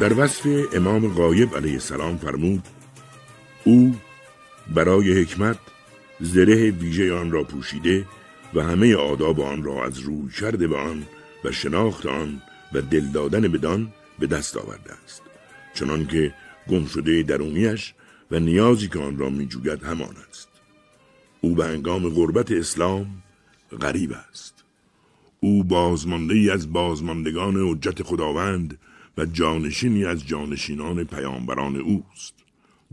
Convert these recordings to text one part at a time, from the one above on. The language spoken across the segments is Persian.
در وصف امام غایب علیه السلام فرمود او برای حکمت زره ویژه آن را پوشیده و همه آداب آن را از روی کرده به آن و شناخت آن و دل دادن بدان به دست آورده است. چنانکه گم شده درونیش و نیازی که آن را میجوید همان است. او به انگام غربت اسلام غریب است. او بازمانده ای از بازماندگان حجت خداوند و جانشینی از جانشینان پیامبران اوست.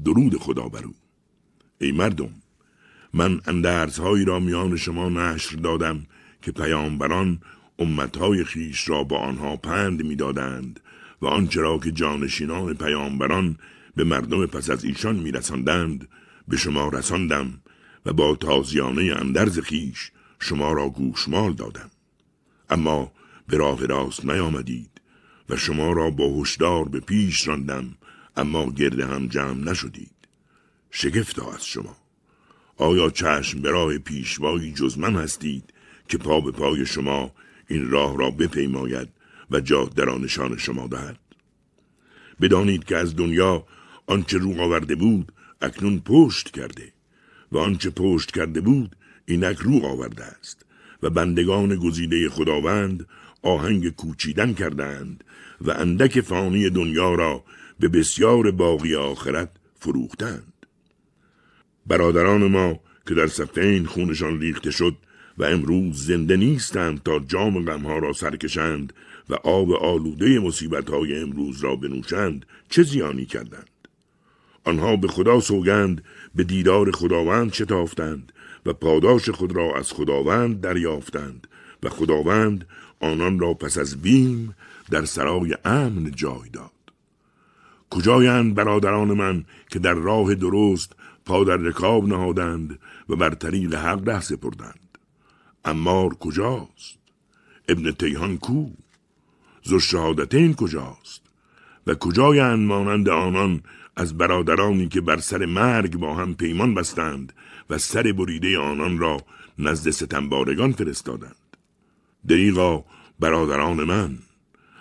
درود خدا بر او. ای مردم من اندرزهایی را میان شما نشر دادم که پیامبران امتهای خیش را با آنها پند می‌دادند و آنچه را که جانشینان پیامبران به مردم پس از ایشان میرساندند به شما رساندم و با تازیانه اندرز خیش شما را گوشمال دادم. اما به راه راست نیامدید. و شما را با هشدار به پیش راندم اما گرد هم جمع نشدید. شگفتا از شما. آیا چشم به راه پیشوایی جز من هستید که پا به پای شما این راه را بپیماید و جاده را نشان شما دهد؟ بدانید که از دنیا آنچه رو آورده بود اکنون پشت کرده و آنچه پشت کرده بود اینک رو آورده است و بندگان گزیده خداوند آهنگ کوچیدن کردند و اندک فانی دنیا را به بسیار باقی آخرت فروختند. برادران ما که در صفین خونشان ریخته شد و امروز زنده نیستند تا جام غمها را سرکشند و آب آلوده های امروز را بنوشند چه زیانی کردند؟ آنها به خدا سوگند به دیدار خداوند شتافتند و پاداش خود را از خداوند دریافتند و خداوند آنان را پس از بیم در سرای امن جای داد. کجایند برادران من که در راه درست پا در رکاب نهادند و بر طریق حق ره سپردند؟ امار کجاست؟ ابن تیهان کو؟ زو شهادتین کجاست؟ و کجایند مانند آنان از برادرانی که بر سر مرگ با هم پیمان بستند و سر بریده آنان را نزد ستمبارگان فرستادند؟ دریغا برادران من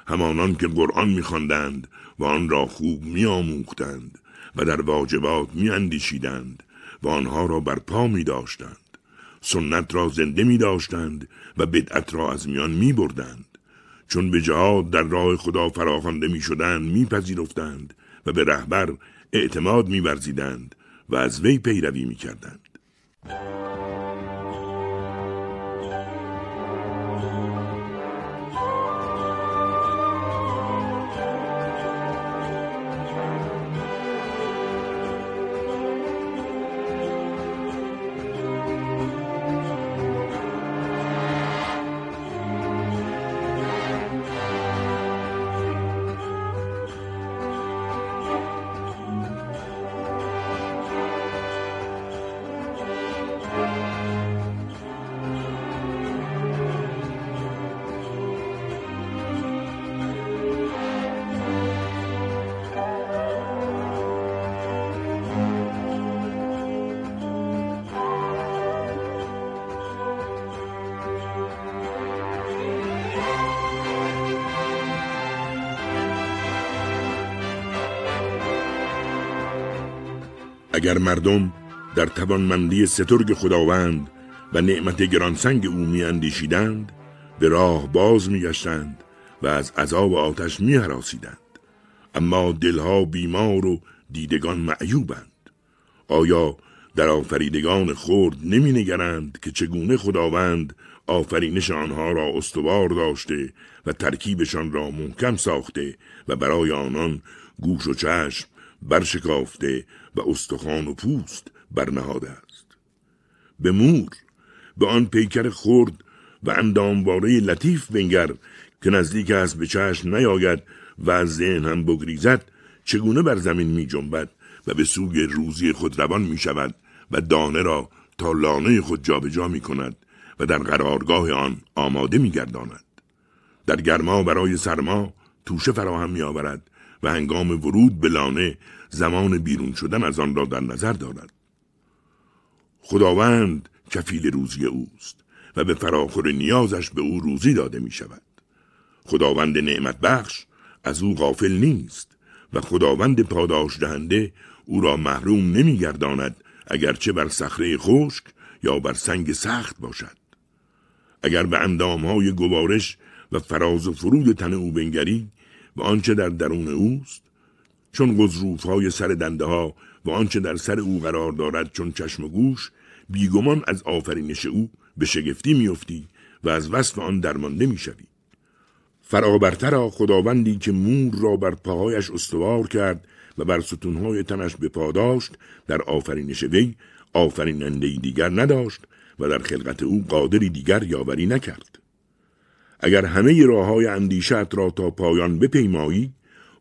همانان که قرآن میخواندند و آن را خوب میآموختند و در واجبات میاندیشیدند و آنها را بر پا می داشتند سنت را زنده می داشتند و بدعت را از میان می بردند چون به جهاد در راه خدا فراخوانده می شدند می و به رهبر اعتماد می ورزیدند و از وی پیروی می کردند. اگر مردم در توانمندی سترگ خداوند و نعمت گرانسنگ او میاندیشیدند به راه باز میگشتند و از عذاب آتش میهراسیدند. اما دلها بیمار و دیدگان معیوبند. آیا در آفریدگان خرد نمی نگرند که چگونه خداوند آفرینش آنها را استوار داشته و ترکیبشان را محکم ساخته و برای آنان گوش و چشم برشکافته و استخوان و پوست برنهاده است به مور به آن پیکر خرد و اندامواره لطیف بنگر که نزدیک است به چشم نیاید و از ذهن هم بگریزد چگونه بر زمین می جنبد و به سوی روزی خود روان می شود و دانه را تا لانه خود جابجا می کند و در قرارگاه آن آماده می گرداند. در گرما برای سرما توشه فراهم می آورد و هنگام ورود به لانه زمان بیرون شدن از آن را در نظر دارد. خداوند کفیل روزی اوست و به فراخور نیازش به او روزی داده می شود. خداوند نعمت بخش از او غافل نیست و خداوند پاداش دهنده او را محروم نمیگرداند اگرچه بر صخره خشک یا بر سنگ سخت باشد اگر به اندامهای گوارش و فراز و فرود تن او بنگری و آنچه در درون اوست چون غضروف های سر دنده ها و آنچه در سر او قرار دارد چون چشم و گوش بیگمان از آفرینش او به شگفتی میافتی و از وصف آن درمانده می‌شوی فرابرتر خداوندی که مور را بر پاهایش استوار کرد و بر ستونهای تنش بپاداشت در آفرینش وی آفریننده دیگر نداشت و در خلقت او قادری دیگر یاوری نکرد. اگر همه راه های اندیشت را تا پایان بپیمایی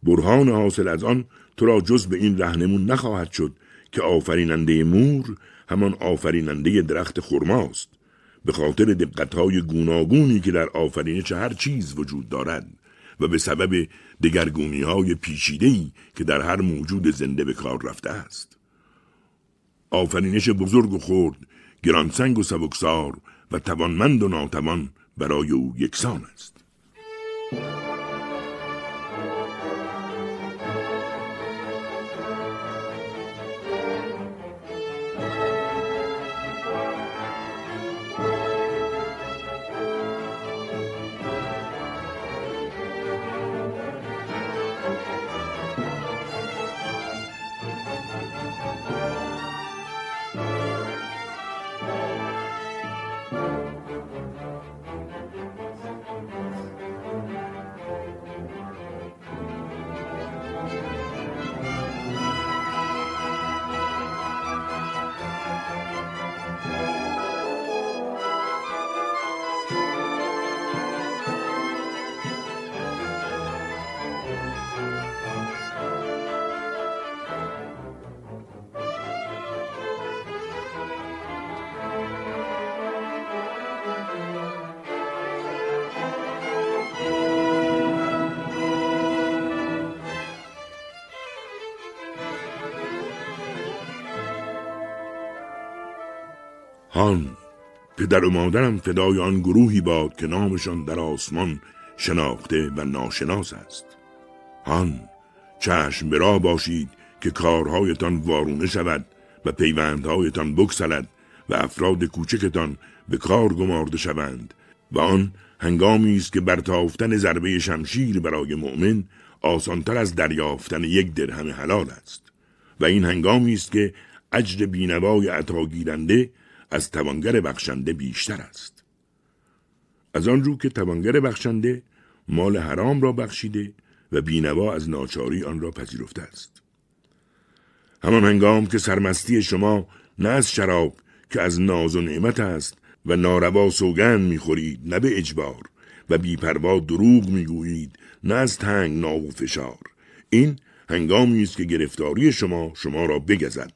برهان حاصل از آن تو را جز به این رهنمون نخواهد شد که آفریننده مور همان آفریننده درخت خرماست به خاطر دقتهای گوناگونی که در آفرینش هر چیز وجود دارد و به سبب دگرگونی های پیچیده‌ای که در هر موجود زنده به کار رفته است. آفرینش بزرگ و خرد، گرانسنگ و سبکسار و توانمند و ناتوان برای او یکسان است. هان پدر و مادرم فدای آن گروهی باد که نامشان در آسمان شناخته و ناشناس است. هان چشم برا باشید که کارهایتان وارونه شود و پیوندهایتان بکسلد و افراد کوچکتان به کار گمارده شوند و آن هنگامی است که برتافتن ضربه شمشیر برای مؤمن آسانتر از دریافتن یک درهم حلال است. و این هنگامی است که اجر بینوای عطا گیرنده از توانگر بخشنده بیشتر است. از آن رو که توانگر بخشنده مال حرام را بخشیده و بینوا از ناچاری آن را پذیرفته است. همان هنگام که سرمستی شما نه از شراب که از ناز و نعمت است و ناروا سوگند می‌خورید نه به اجبار و بیپروا دروغ می‌گویید نه از تنگ ناو و فشار. این هنگامی است که گرفتاری شما شما را بگزد.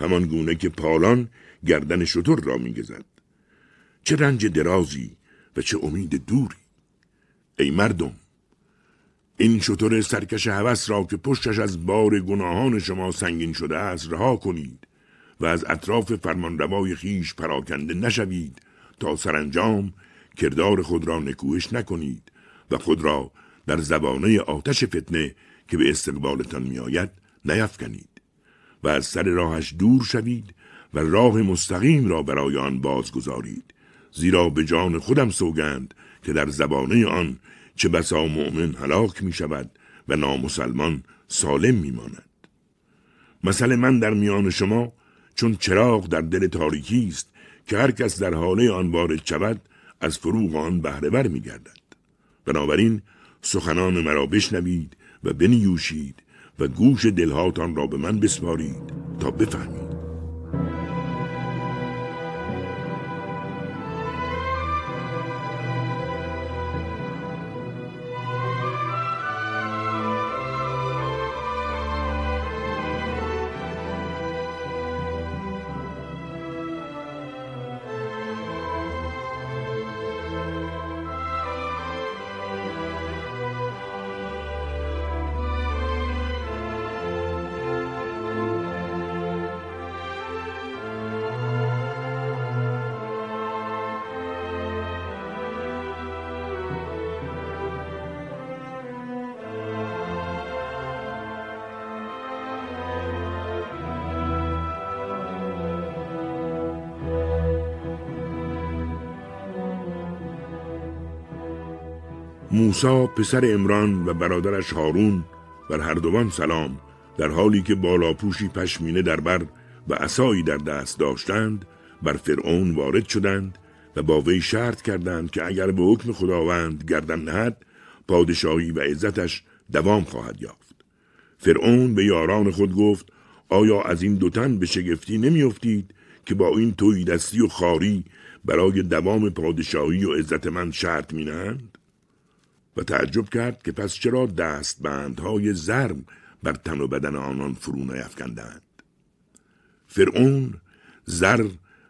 همان گونه که پالان گردن شطور را میگزد. چه رنج درازی و چه امید دوری. ای مردم این شطور سرکش هوس را که پشتش از بار گناهان شما سنگین شده است رها کنید و از اطراف فرمانروای خیش پراکنده نشوید تا سرانجام کردار خود را نکوهش نکنید و خود را در زبانه آتش فتنه که به استقبالتان میآید نیفکنید و از سر راهش دور شوید و راه مستقیم را برای آن بازگذارید زیرا به جان خودم سوگند که در زبانه آن چه بسا مؤمن هلاک می شود و نامسلمان سالم می ماند. مثل من در میان شما چون چراغ در دل تاریکی است که هر کس در حاله آن وارد شود از فروغ آن بهره می گردد. بنابراین سخنان مرا بشنوید و بنیوشید و گوش دلهاتان را به من بسپارید تا بفهمید. موسا پسر امران و برادرش هارون بر هر دوان سلام در حالی که بالاپوشی پشمینه در بر و عصایی در دست داشتند بر فرعون وارد شدند و با وی شرط کردند که اگر به حکم خداوند گردن نهد پادشاهی و عزتش دوام خواهد یافت. فرعون به یاران خود گفت آیا از این دوتن به شگفتی نمیافتید که با این توی دستی و خاری برای دوام پادشاهی و عزت من شرط مینند و تعجب کرد که پس چرا دستبندهای زرم بر تن و بدن آنان فرو نیفکندند. فرعون زر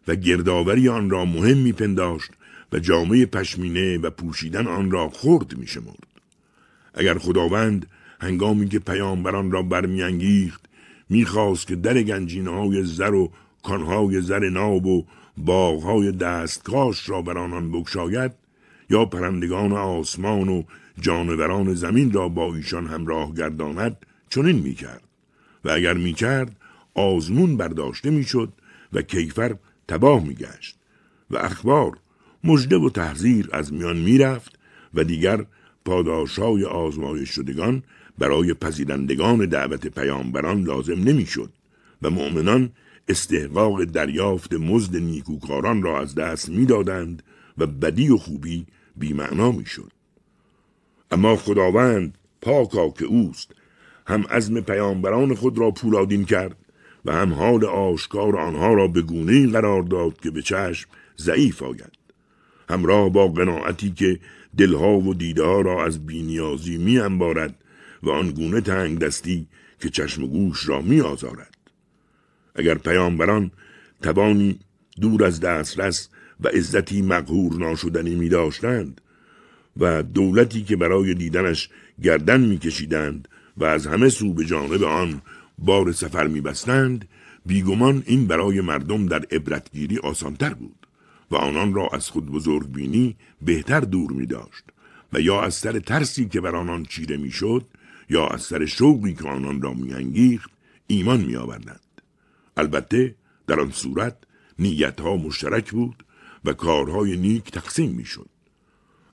و گردآوری آن را مهم میپنداشت و جامعه پشمینه و پوشیدن آن را خرد میشمرد. اگر خداوند هنگامی که پیامبران را برمیانگیخت می‌خواست که در گنجینه های زر و کانهای زر ناب و باغهای دستکاش را بر آنان بگشاید یا پرندگان آسمان و جانوران زمین را با ایشان همراه گرداند چنین می‌کرد. و اگر می‌کرد آزمون برداشته می‌شد و کیفر تباه میگشت. و اخبار مژده و تحذیر از میان می‌رفت و دیگر پاداشای آزمایش شدگان برای پذیرندگان دعوت پیامبران لازم نمی‌شد و مؤمنان استحقاق دریافت مزد نیکوکاران را از دست می‌دادند و بدی و خوبی بیمعنا می‌شد اما خداوند پاکا که اوست هم عزم پیامبران خود را پولادین کرد و هم حال آشکار آنها را به گونه قرار داد که به چشم ضعیف آید همراه با قناعتی که دلها و دیده را از بینیازی می انبارد و آنگونه تنگ دستی که چشم گوش را می آزارد. اگر پیامبران توانی دور از دسترس و عزتی مقهور ناشدنی می داشتند و دولتی که برای دیدنش گردن میکشیدند و از همه سو به جانب آن بار سفر میبستند بیگمان این برای مردم در عبرتگیری آسانتر بود و آنان را از خود بزرگ بینی بهتر دور می داشت و یا از سر ترسی که بر آنان چیره می‌شد یا از سر شوقی که آنان را میانگیخت ایمان می آوردند. البته در آن صورت نیتها مشترک بود و کارهای نیک تقسیم می‌شد.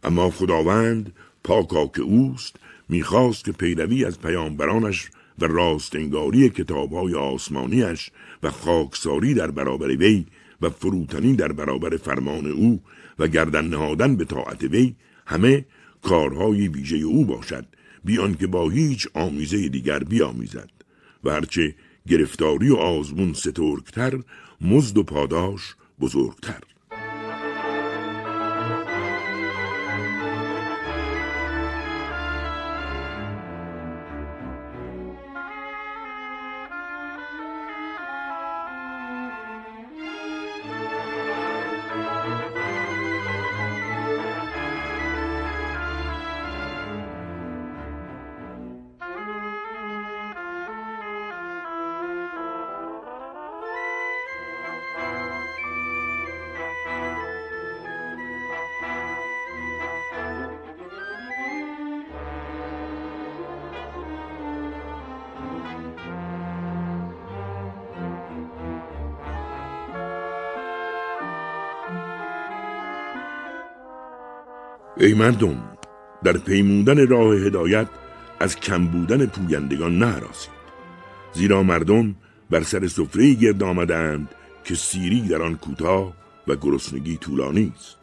اما خداوند پاکا که اوست می‌خواست که پیروی از پیامبرانش و راستنگاری کتابهای آسمانیش و خاکساری در برابر وی و فروتنی در برابر فرمان او و گردن نهادن به طاعت وی همه کارهای ویژه او باشد بیان که با هیچ آمیزه دیگر بیامیزد و هرچه گرفتاری و آزمون سترکتر مزد و پاداش بزرگتر ای مردم در پیمودن راه هدایت از کم بودن پویندگان نهراسید زیرا مردم بر سر سفره گرد آمدند که سیری در آن کوتاه و گرسنگی طولانی است.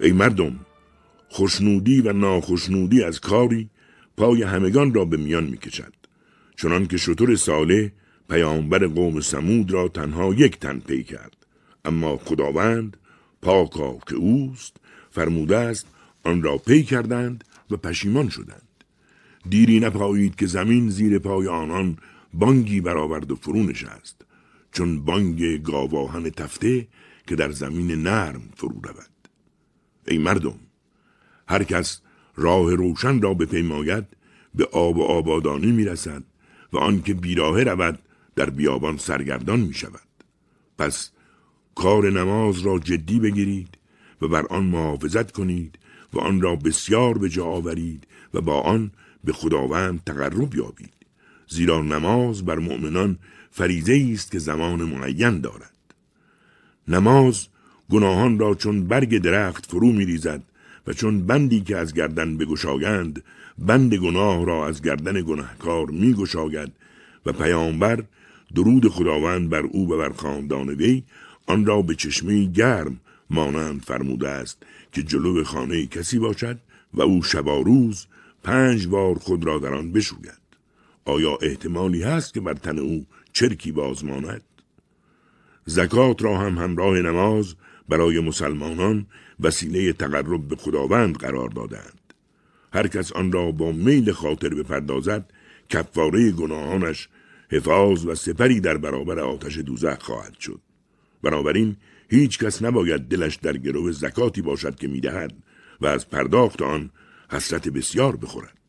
ای مردم خوشنودی و ناخشنودی از کاری پای همگان را به میان می‌کشد. چنان که شطور ساله پیامبر قوم سمود را تنها یک تن پی کرد. اما خداوند پاکا که اوست فرموده است آن را پی کردند و پشیمان شدند دیری نپایید که زمین زیر پای آنان بانگی برآورد و فرو نشست چون بانگ گاواهن تفته که در زمین نرم فرو رود ای مردم هر کس راه روشن را بپیماید به آب و آبادانی می‌رسد و آنکه بیراه رود در بیابان سرگردان می شود. پس کار نماز را جدی بگیرید بر آن محافظت کنید و آن را بسیار به جا آورید و با آن به خداوند تقرب یابید. زیرا نماز بر مؤمنان فریزه است که زمان معین دارد. نماز گناهان را چون برگ درخت فرو می ریزد و چون بندی که از گردن بگشایند بند گناه را از گردن گناهکار می گشاید و پیامبر درود خداوند بر او و بر خاندان وی آن را به چشمه گرم مانند فرموده است که جلو خانه کسی باشد و او شبا روز پنج بار خود را در آن بشوید. آیا احتمالی هست که بر تن او چرکی باز ماند؟ زکات را هم همراه نماز برای مسلمانان وسیله تقرب به خداوند قرار دادند. هر کس آن را با میل خاطر بپردازد کفاره گناهانش حفاظ و سپری در برابر آتش دوزخ خواهد شد. بنابراین هیچ کس نباید دلش در گرو زکاتی باشد که می‌دهد و از پرداخت آن حسرت بسیار بخورد.